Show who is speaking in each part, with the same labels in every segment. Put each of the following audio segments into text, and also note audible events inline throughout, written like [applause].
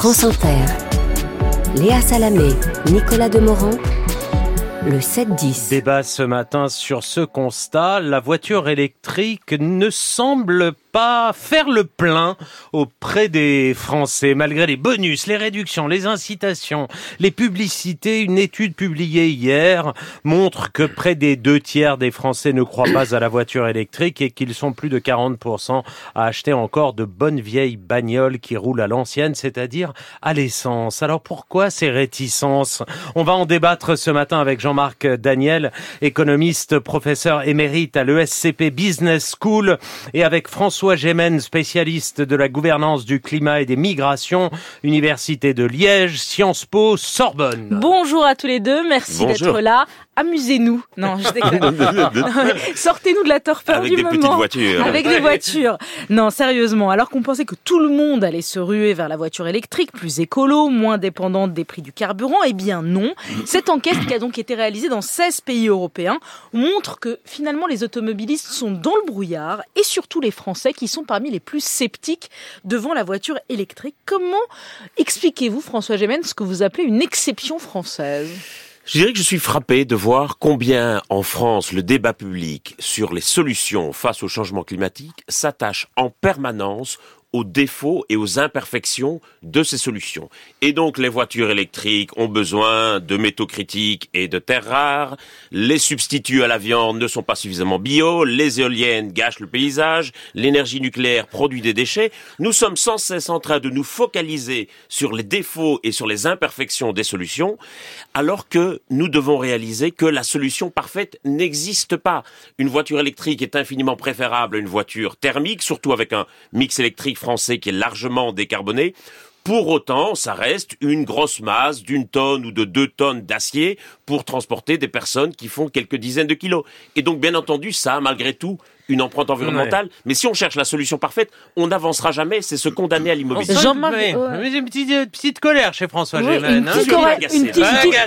Speaker 1: France. Léa Salamé, Nicolas Demorand. Le 7-10.
Speaker 2: Débat ce matin sur ce constat. La voiture électrique ne semble pas faire le plein auprès des Français, malgré les bonus, les réductions, les incitations, les publicités. Une étude publiée hier montre que près des deux tiers des Français ne croient pas à la voiture électrique et qu'ils sont plus de 40% à acheter encore de bonnes vieilles bagnoles qui roulent à l'ancienne, c'est-à-dire à, l'essence. Alors pourquoi ces réticences? On va en débattre ce matin avec Jean-Marc Daniel, économiste, professeur émérite à l'ESCP Business School et avec François François Gémen, spécialiste de la gouvernance du climat et des migrations, Université de Liège, Sciences Po, Sorbonne.
Speaker 3: Bonjour à tous les deux, merci d'être là amusez-nous. Non, je déconne. [laughs] [laughs] Sortez-nous de la torpeur
Speaker 4: Avec
Speaker 3: du
Speaker 4: des
Speaker 3: moment.
Speaker 4: petites voitures.
Speaker 3: Avec des voitures. Non, sérieusement. Alors qu'on pensait que tout le monde allait se ruer vers la voiture électrique, plus écolo, moins dépendante des prix du carburant, eh bien non. Cette enquête qui a donc été réalisée dans 16 pays européens montre que finalement les automobilistes sont dans le brouillard et surtout les Français qui sont parmi les plus sceptiques devant la voiture électrique. Comment expliquez-vous, François Gémen, ce que vous appelez une exception française?
Speaker 4: Je dirais que je suis frappé de voir combien en France le débat public sur les solutions face au changement climatique s'attache en permanence aux défauts et aux imperfections de ces solutions. Et donc les voitures électriques ont besoin de métaux critiques et de terres rares, les substituts à la viande ne sont pas suffisamment bio, les éoliennes gâchent le paysage, l'énergie nucléaire produit des déchets. Nous sommes sans cesse en train de nous focaliser sur les défauts et sur les imperfections des solutions, alors que nous devons réaliser que la solution parfaite n'existe pas. Une voiture électrique est infiniment préférable à une voiture thermique, surtout avec un mix électrique français qui est largement décarboné. Pour autant, ça reste une grosse masse d'une tonne ou de deux tonnes d'acier pour transporter des personnes qui font quelques dizaines de kilos. Et donc, bien entendu, ça malgré tout une empreinte environnementale. Ouais. Mais si on cherche la solution parfaite, on n'avancera jamais. C'est se condamner à l'immobilisme.
Speaker 2: Jean-Marc, ouais. ouais. une petite, petite, colère chez François oui,
Speaker 3: Gémen.
Speaker 2: Une
Speaker 3: petite, une petite,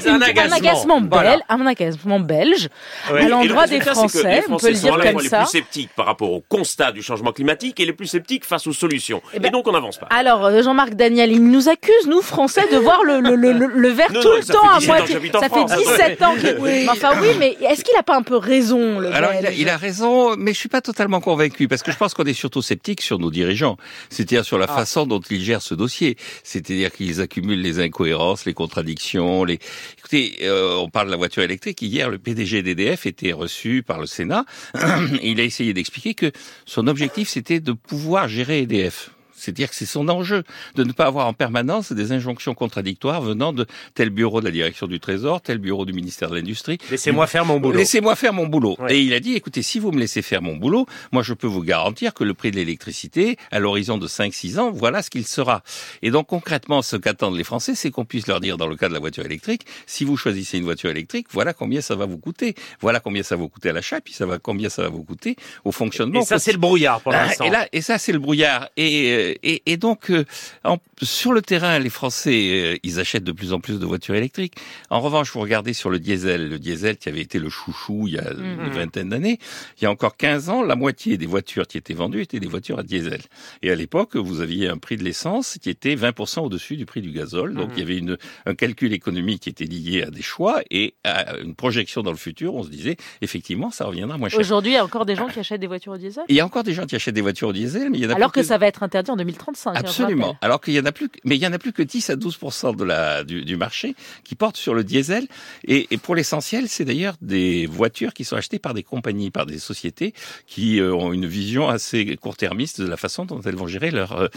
Speaker 3: un, agacement, un agacement, voilà. belge, un agacement belge à l'endroit des Français.
Speaker 4: Les Français
Speaker 3: on peut le dire comme
Speaker 4: les
Speaker 3: ça.
Speaker 4: plus sceptiques par rapport au constat du changement climatique et les plus sceptiques face aux solutions. Et, ben, et donc on n'avance pas.
Speaker 3: Alors euh, Jean-Marc Daniel, il nous accuse, nous Français, de voir le, le, le, le verre
Speaker 4: non,
Speaker 3: tout
Speaker 4: non,
Speaker 3: le temps à moitié.
Speaker 4: Ça
Speaker 3: fait 17 ans qu'il. Oui. Enfin oui, mais est-ce qu'il n'a pas un peu raison le
Speaker 5: Alors il a, il a raison, mais je suis pas totalement convaincu parce que je pense qu'on est surtout sceptique sur nos dirigeants, c'est-à-dire sur la ah. façon dont ils gèrent ce dossier, c'est-à-dire qu'ils accumulent les incohérences, les contradictions. Les... Écoutez, euh, on parle de la voiture électrique. Hier, le PDG d'EDF était reçu par le Sénat. [clears throat] Il a essayé d'expliquer que son objectif, c'était de pouvoir gérer EDF. C'est-à-dire que c'est son enjeu de ne pas avoir en permanence des injonctions contradictoires venant de tel bureau de la direction du Trésor, tel bureau du ministère de l'Industrie.
Speaker 2: Laissez-moi faire mon boulot.
Speaker 5: Laissez-moi faire mon boulot. Ouais. Et il a dit, écoutez, si vous me laissez faire mon boulot, moi je peux vous garantir que le prix de l'électricité, à l'horizon de 5-6 ans, voilà ce qu'il sera. Et donc concrètement, ce qu'attendent les Français, c'est qu'on puisse leur dire, dans le cas de la voiture électrique, si vous choisissez une voiture électrique, voilà combien ça va vous coûter. Voilà combien ça va vous coûter à l'achat, puis ça va combien ça va vous coûter au fonctionnement.
Speaker 2: Et ça, c'est le brouillard pour l'instant.
Speaker 5: Et là, et ça, c'est le brouillard. Et, et, et donc, euh, en, sur le terrain, les Français, euh, ils achètent de plus en plus de voitures électriques. En revanche, vous regardez sur le diesel, le diesel qui avait été le chouchou il y a mmh. une vingtaine d'années, il y a encore 15 ans, la moitié des voitures qui étaient vendues étaient des voitures à diesel. Et à l'époque, vous aviez un prix de l'essence qui était 20% au-dessus du prix du gazole. Donc, mmh. il y avait une, un calcul économique qui était lié à des choix et à une projection dans le futur. On se disait, effectivement, ça reviendra moins cher.
Speaker 3: Aujourd'hui, il y a encore des gens qui achètent des voitures au diesel?
Speaker 5: Il y a encore des gens qui achètent des voitures au diesel, mais il y en a
Speaker 3: Alors que,
Speaker 5: que
Speaker 3: ça va être interdit en 2035.
Speaker 5: Absolument. Alors qu'il y en a plus, mais il y en a plus que 10 à 12% de la du, du, marché qui porte sur le diesel. Et, et pour l'essentiel, c'est d'ailleurs des voitures qui sont achetées par des compagnies, par des sociétés qui euh, ont une vision assez court-termiste de la façon dont elles vont gérer leur euh,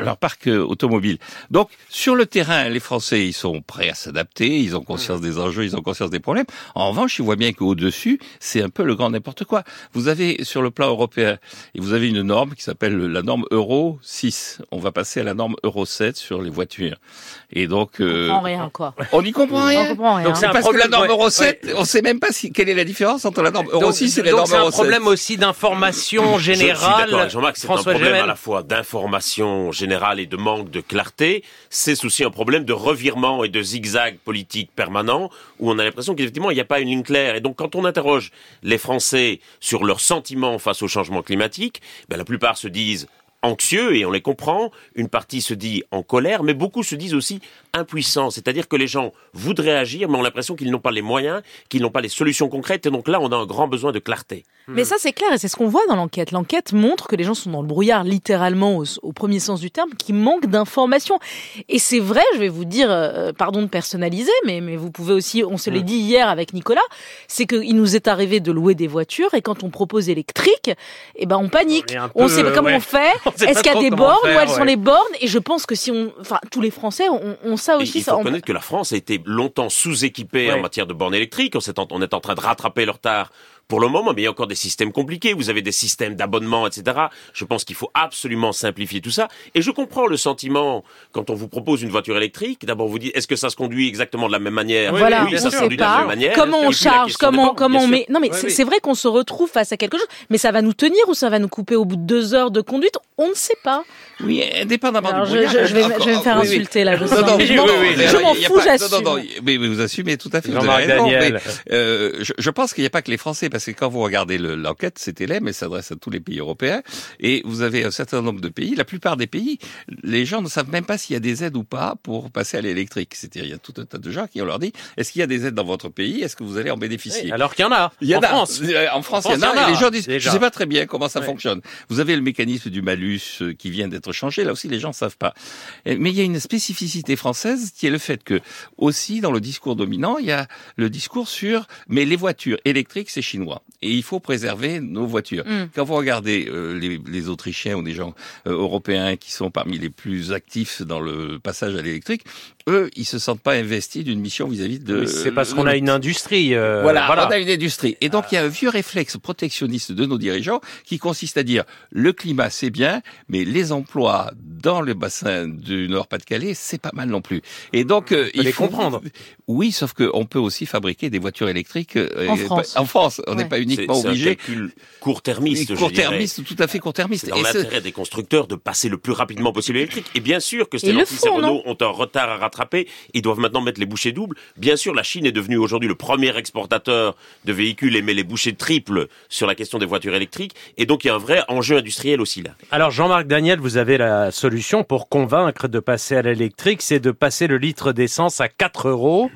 Speaker 5: leur parc automobile. Donc sur le terrain, les Français ils sont prêts à s'adapter, ils ont conscience des enjeux, ils ont conscience des problèmes. En revanche, ils voient bien qu'au dessus, c'est un peu le grand n'importe quoi. Vous avez sur le plan européen, et vous avez une norme qui s'appelle la norme Euro 6. On va passer à la norme Euro 7 sur les voitures. Et donc,
Speaker 3: euh, on comprend rien, quoi. [laughs]
Speaker 5: On n'y comprend rien.
Speaker 3: On comprend rien.
Speaker 5: Donc c'est parce problème, que la norme Euro 7, ouais. on sait même pas si, quelle est la différence entre la norme Euro
Speaker 2: donc,
Speaker 5: 6 et la norme Euro 7.
Speaker 2: Donc c'est un problème aussi d'information générale.
Speaker 4: Jean-Marc, c'est un problème Gémen. à la fois d'information générale et de manque de clarté. C'est aussi un problème de revirement et de zigzag politique permanent où on a l'impression qu'effectivement il n'y a pas une ligne claire. Et donc quand on interroge les Français sur leurs sentiments face au changement climatique, ben, la plupart se disent anxieux et on les comprend. Une partie se dit en colère, mais beaucoup se disent aussi impuissants. C'est-à-dire que les gens voudraient agir, mais ont l'impression qu'ils n'ont pas les moyens, qu'ils n'ont pas les solutions concrètes. Et donc là, on a un grand besoin de clarté.
Speaker 3: Mais ça, c'est clair et c'est ce qu'on voit dans l'enquête. L'enquête montre que les gens sont dans le brouillard, littéralement, au, au premier sens du terme, qui manquent d'informations. Et c'est vrai, je vais vous dire, euh, pardon de personnaliser, mais, mais vous pouvez aussi, on se l'est dit hier avec Nicolas, c'est qu'il nous est arrivé de louer des voitures et quand on propose électrique, eh ben on panique.
Speaker 2: On
Speaker 3: On, sait pas comment
Speaker 2: ouais.
Speaker 3: on fait. [laughs] [laughs] Est-ce qu'il y a des bornes
Speaker 2: faire,
Speaker 3: Où elles sont les bornes Et je pense que si on, enfin, tous les Français ont, ont ça
Speaker 4: Et
Speaker 3: aussi.
Speaker 4: il
Speaker 3: ça,
Speaker 4: faut
Speaker 3: on-
Speaker 4: reconnaître que la France a été longtemps sous-équipée
Speaker 2: Ouais.
Speaker 4: en matière de bornes électriques. On, s'est en- on est en train de rattraper le retard pour le moment, mais il y a encore des systèmes compliqués. Vous avez des systèmes d'abonnement, etc. Je pense qu'il faut absolument simplifier tout ça. Et je comprends le sentiment quand on vous propose une voiture électrique. D'abord, vous dites, est-ce que ça se conduit exactement de la même manière?
Speaker 3: Voilà,
Speaker 4: oui,
Speaker 3: on
Speaker 4: ça
Speaker 3: ne
Speaker 4: se
Speaker 3: sait
Speaker 4: conduit de la
Speaker 3: pas
Speaker 4: même manière.
Speaker 3: comment on charge, comment on met. Non mais
Speaker 2: Oui,
Speaker 3: c'est
Speaker 2: oui.
Speaker 3: vrai qu'on se retrouve face à quelque chose, mais ça va nous tenir ou ça va nous couper au bout de deux heures de conduite? On ne sait pas.
Speaker 5: Oui, indépendamment
Speaker 3: Alors,
Speaker 5: du
Speaker 3: je, je- je vais,
Speaker 5: Encore-
Speaker 3: je vais me faire
Speaker 5: oui, oui.
Speaker 3: insulter là. Je,
Speaker 5: Non,
Speaker 3: sens.
Speaker 5: non,
Speaker 3: je
Speaker 5: oui,
Speaker 3: m'en fous, j'assume.
Speaker 5: Non, non, non, mais, vous assumez tout à fait. euh, je pense qu'il n'y a pas que les Français, parce que quand vous regardez le- l'enquête, c'est télé, mais s'adresse à tous les pays européens, et vous avez un certain nombre de pays. La plupart des pays, les gens ne savent même pas s'il y a des aides ou pas pour passer à l'électrique. C'est-à-dire, il y a tout un tas de gens qui on leur dit, est-ce qu'il y a des aides dans votre pays? Est-ce que vous allez en bénéficier?
Speaker 2: Alors qu'il y en a.
Speaker 5: il y en,
Speaker 2: en
Speaker 5: a.
Speaker 2: France.
Speaker 5: Euh, En France,
Speaker 2: En
Speaker 5: il y en a.
Speaker 2: France, il y en
Speaker 5: et
Speaker 2: a,
Speaker 5: les gens disent,
Speaker 2: déjà.
Speaker 5: je sais pas très bien comment ça fonctionne. Vous avez le mécanisme du malus euh, qui vient d'être changé. Là aussi, les gens savent pas. Mais il y a une spécificité française qui est le fait que, aussi, dans le discours dominant, il y a le discours sur, mais les voitures électriques, c'est chinois. Et il faut préserver nos voitures.
Speaker 3: Mm.
Speaker 5: Quand vous regardez euh, les, les Autrichiens ou des gens euh, européens qui sont parmi les plus actifs dans le passage à l'électrique, eux, ils se sentent pas investis d'une mission vis-à-vis de.
Speaker 2: C'est parce qu'on a une industrie. euh,
Speaker 5: Voilà,
Speaker 2: voilà.
Speaker 5: on a une industrie. Et donc, il y a un vieux réflexe protectionniste de nos dirigeants qui consiste à dire le climat, c'est bien, mais les emplois dans le bassin du Nord-Pas-de-Calais, c'est pas mal non plus. Et donc, euh,
Speaker 2: peut les comprendre.
Speaker 5: Oui, sauf qu'on peut aussi fabriquer des voitures électriques euh,
Speaker 3: En
Speaker 5: et
Speaker 3: France.
Speaker 5: pas- En France, on n'est
Speaker 3: Ouais.
Speaker 5: pas uniquement
Speaker 4: c'est un
Speaker 5: obligé.
Speaker 4: court-termiste, je dirais.
Speaker 5: Court-termiste, tout à fait court-termiste.
Speaker 4: C'est dans
Speaker 5: Et
Speaker 4: l'intérêt des constructeurs de passer le plus rapidement possible à l'électrique. Et bien sûr que Stellantis et
Speaker 3: font,
Speaker 4: Renault ont un retard à rattraper. Ils doivent maintenant mettre les bouchées doubles. Bien sûr, la Chine est devenue aujourd'hui le premier exportateur de véhicules et met les bouchées triples sur la question des voitures électriques. Et donc, il y a un vrai enjeu industriel aussi là.
Speaker 2: Alors Jean-Marc Daniel, vous avez la solution pour convaincre de passer à l'électrique, c'est de passer le litre d'essence à 4 euros.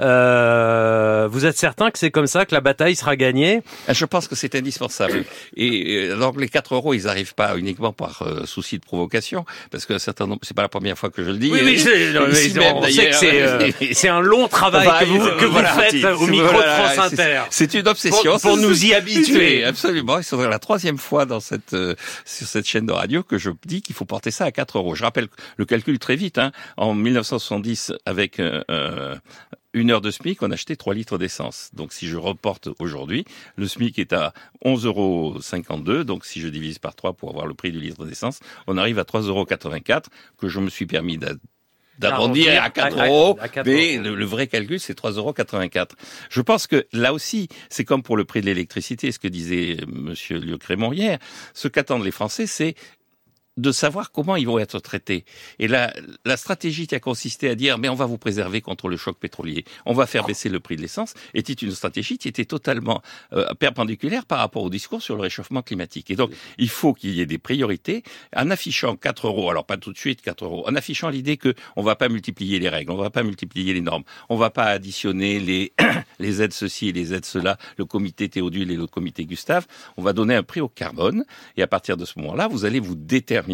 Speaker 2: Euh, vous êtes certain que c'est comme ça que la bataille sera gagnée?
Speaker 5: Ah, Je pense que c'est indispensable. Et euh, donc les 4 euros, ils n'arrivent pas uniquement par euh, souci de provocation, parce qu'un certain nombre, c'est pas la première fois que je le dis. euh,
Speaker 2: c'est- non, mais on sait que c'est euh, c'est un long travail que vous,
Speaker 5: euh,
Speaker 2: que vous
Speaker 5: voilà.
Speaker 2: faites au micro
Speaker 5: Voilà,
Speaker 2: de France Inter.
Speaker 5: C'est une obsession.
Speaker 2: Pour- pour nous y habituer.
Speaker 5: Absolument. C'est la troisième fois dans cette, euh, sur cette chaîne de radio que je dis qu'il faut porter ça à 4 euros. Je rappelle le calcul très vite. Hein. En 1970, avec euh, euh, une heure de SMIC, on achetait 3 litres d'essence. Donc si je reporte aujourd'hui, le SMIC est à 11,52 euros. Donc si je divise par 3 pour avoir le prix du litre d'essence, on arrive à 3,84 euros que je me suis permis d'a- d'arrondir à 4
Speaker 2: à- à-
Speaker 5: euros.
Speaker 2: à 4
Speaker 5: Mais le vrai calcul, c'est 3,84 euros. Je pense que là aussi, c'est comme pour le prix de l'électricité, ce que disait euh, Monsieur Lieu Crémont hier. Ce qu'attendent les Français, c'est de savoir comment ils vont être traités. Et la, la stratégie qui a consisté à dire, mais on va vous préserver contre le choc pétrolier, on va faire baisser le prix de l'essence, était une stratégie qui était totalement euh, perpendiculaire par rapport au discours sur le réchauffement climatique. Et donc, il faut qu'il y ait des priorités en affichant 4 euros, alors pas tout de suite 4 euros, en affichant l'idée que on va pas multiplier les règles, on va pas multiplier les normes, on va pas additionner les, [coughs] les aides ceci et les aides cela, le comité Théodule et le comité Gustave, on va donner un prix au carbone, et à partir de ce moment-là, vous allez vous déterminer.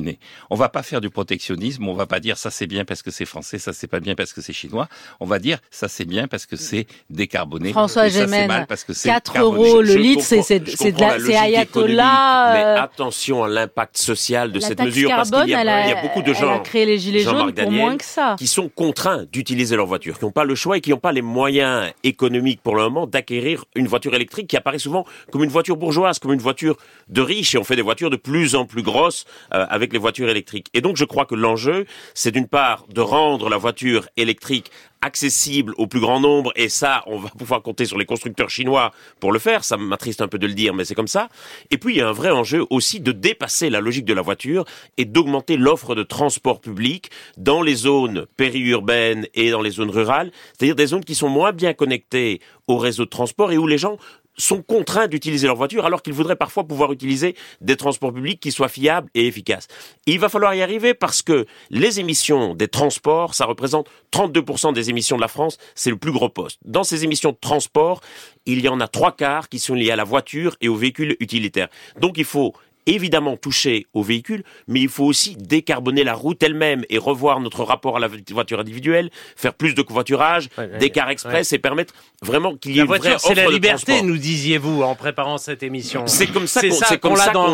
Speaker 5: On va pas faire du protectionnisme, on va pas dire ça c'est bien parce que c'est français, ça c'est pas bien parce que c'est chinois, on va dire ça c'est bien parce que c'est décarboné,
Speaker 3: François
Speaker 5: et ça c'est
Speaker 3: Gémen,
Speaker 5: mal parce que c'est
Speaker 3: 4
Speaker 5: carboné.
Speaker 3: euros le litre, c'est ayatollah.
Speaker 4: économique,
Speaker 3: euh,
Speaker 4: Mais attention à l'impact social de
Speaker 3: la
Speaker 4: cette mesure parce qu'il y, a-
Speaker 3: elle a,
Speaker 4: il y a beaucoup de gens
Speaker 3: créé les gilets
Speaker 4: Jean-Marc
Speaker 3: jaunes pour
Speaker 4: Daniel,
Speaker 3: moins que ça.
Speaker 4: qui sont contraints d'utiliser leur voiture, qui n'ont pas le choix et qui n'ont pas les moyens économiques pour le moment d'acquérir une voiture électrique qui apparaît souvent comme une voiture bourgeoise, comme une voiture de riche et on fait des voitures de plus en plus grosses euh, avec les voitures électriques. Et donc je crois que l'enjeu, c'est d'une part de rendre la voiture électrique accessible au plus grand nombre et ça on va pouvoir compter sur les constructeurs chinois pour le faire ça m'attriste un peu de le dire mais c'est comme ça et puis il y a un vrai enjeu aussi de dépasser la logique de la voiture et d'augmenter l'offre de transport public dans les zones périurbaines et dans les zones rurales c'est-à-dire des zones qui sont moins bien connectées au réseau de transport et où les gens sont contraints d'utiliser leur voiture alors qu'ils voudraient parfois pouvoir utiliser des transports publics qui soient fiables et efficaces. il va falloir y arriver parce que les émissions des transports, ça représente 32% des émissions de la France, c'est le plus gros poste. Dans ces émissions de transport, il y en a trois quarts qui sont liés à la voiture et aux véhicules utilitaires. Donc il faut évidemment toucher aux véhicules, mais il faut aussi décarboner la route elle-même et revoir notre rapport à la voiture individuelle, faire plus de covoiturage, des cars express et permettre vraiment qu'il y ait
Speaker 2: la
Speaker 4: une
Speaker 2: voiture,
Speaker 4: vraie
Speaker 2: c'est la liberté,
Speaker 4: transport.
Speaker 2: nous disiez-vous en préparant cette émission.
Speaker 4: C'est comme ça qu'on comme
Speaker 2: qu'on l'a dans-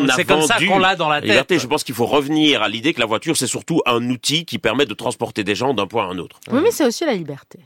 Speaker 4: qu'on
Speaker 2: l'a dans la
Speaker 4: liberté.
Speaker 2: tête.
Speaker 4: Je pense qu'il faut revenir à l'idée que la voiture c'est surtout un outil qui permet de transporter des gens d'un point à un autre.
Speaker 3: Oui, mais c'est aussi la liberté.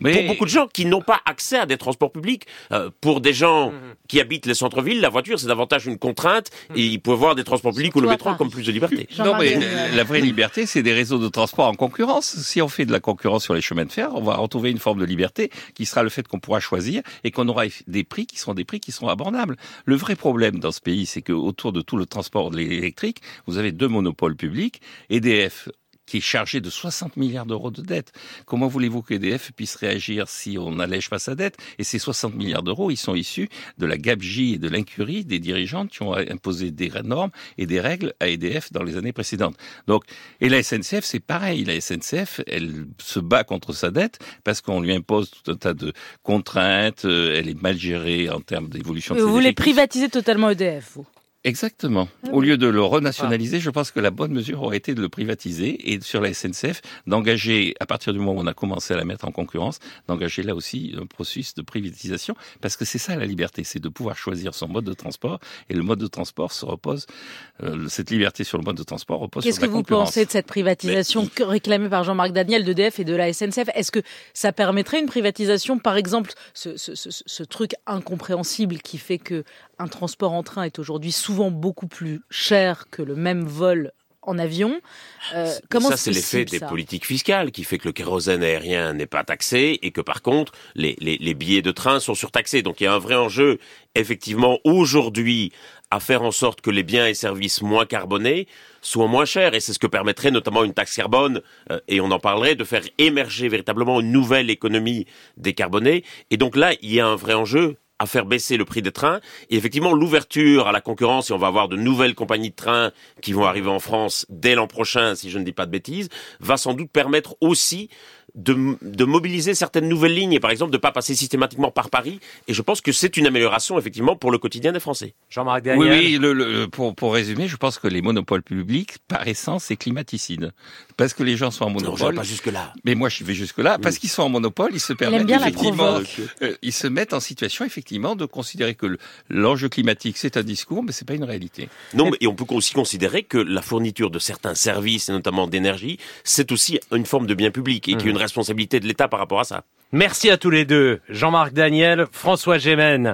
Speaker 5: Mais
Speaker 4: Pour beaucoup de gens qui n'ont pas accès à des transports publics, euh, pour des gens qui habitent les centres-villes, la voiture c'est davantage une contrainte et ils peuvent voir des transports publics ou le métro comme plus de liberté.
Speaker 5: Non, mais euh, la vraie liberté, c'est des réseaux de transport en concurrence. Si on fait de la concurrence sur les chemins de fer, on va retrouver une forme de liberté qui sera le fait qu'on pourra choisir et qu'on aura des prix qui seront des prix qui seront abordables. Le vrai problème dans ce pays, c'est que autour de tout le transport de l'électrique, vous avez deux monopoles publics, EDF qui est chargé de 60 milliards d'euros de dette. Comment voulez-vous qu'EDF puisse réagir si on n'allège pas sa dette? Et ces 60 milliards d'euros, ils sont issus de la gabegie et de l'incurie des dirigeants qui ont imposé des normes et des règles à EDF dans les années précédentes. Donc, et la SNCF, c'est pareil. La SNCF, elle se bat contre sa dette parce qu'on lui impose tout un tas de contraintes. euh, Elle est mal gérée en termes d'évolution
Speaker 3: Vous voulez privatiser totalement EDF, vous?
Speaker 5: Exactement.
Speaker 3: Ah
Speaker 5: Au lieu de le renationaliser, je pense que la bonne mesure aurait été de le privatiser et sur la SNCF d'engager, à partir du moment où on a commencé à la mettre en concurrence, d'engager là aussi un processus de privatisation parce que c'est ça la liberté, c'est de pouvoir choisir son mode de transport et le mode de transport se repose, euh, cette liberté sur le mode de transport repose
Speaker 3: Qu'est-ce
Speaker 5: sur
Speaker 3: que
Speaker 5: la
Speaker 3: vous
Speaker 5: concurrence.
Speaker 3: pensez de cette privatisation que- réclamée par Jean-Marc Daniel d'EDF et de la SNCF Est-ce que ça permettrait une privatisation, par exemple, ce, ce- ce- ce truc incompréhensible qui fait que un transport en train est aujourd'hui souvent beaucoup plus cher que le même vol en avion Euh, Comment
Speaker 4: ça, c'est l'effet des politiques fiscales qui fait que le kérosène aérien n'est pas taxé et que par contre, les, les, les billets de train sont surtaxés. Donc il y a un vrai enjeu, effectivement, aujourd'hui, à faire en sorte que les biens et services moins carbonés soient moins chers. Et c'est ce que permettrait notamment une taxe carbone, euh, et on en parlerait, de faire émerger véritablement une nouvelle économie décarbonée. Et donc là, il y a un vrai enjeu à faire baisser le prix des trains. Et effectivement, l'ouverture à la concurrence, et on va avoir de nouvelles compagnies de trains qui vont arriver en France dès l'an prochain, si je ne dis pas de bêtises, va sans doute permettre aussi de, de mobiliser certaines nouvelles lignes, et par exemple de ne pas passer systématiquement par Paris. Et je pense que c'est une amélioration, effectivement, pour le quotidien des Français.
Speaker 2: Jean-Marc Daniel.
Speaker 5: oui, le, le- pour, pour résumer, je pense que les monopoles publics, par essence, c'est climaticide. Parce que les gens sont en
Speaker 4: Non, je
Speaker 5: monopole.
Speaker 4: pas jusque-là.
Speaker 5: Mais moi, je vais jusque-là. Parce qu'ils sont en monopole, ils se permettent
Speaker 3: bien
Speaker 5: effectivement, euh, ils se mettent en situation effectivement de considérer que le- l'enjeu climatique c'est un discours, mais c'est pas une réalité.
Speaker 4: Non, mais- et on peut aussi considérer que la fourniture de certains services, et notamment d'énergie, c'est aussi une forme de bien public et qu'il y a une responsabilité de l'État par rapport à ça.
Speaker 2: Merci à tous les deux. Jean-Marc Daniel, François Gémen.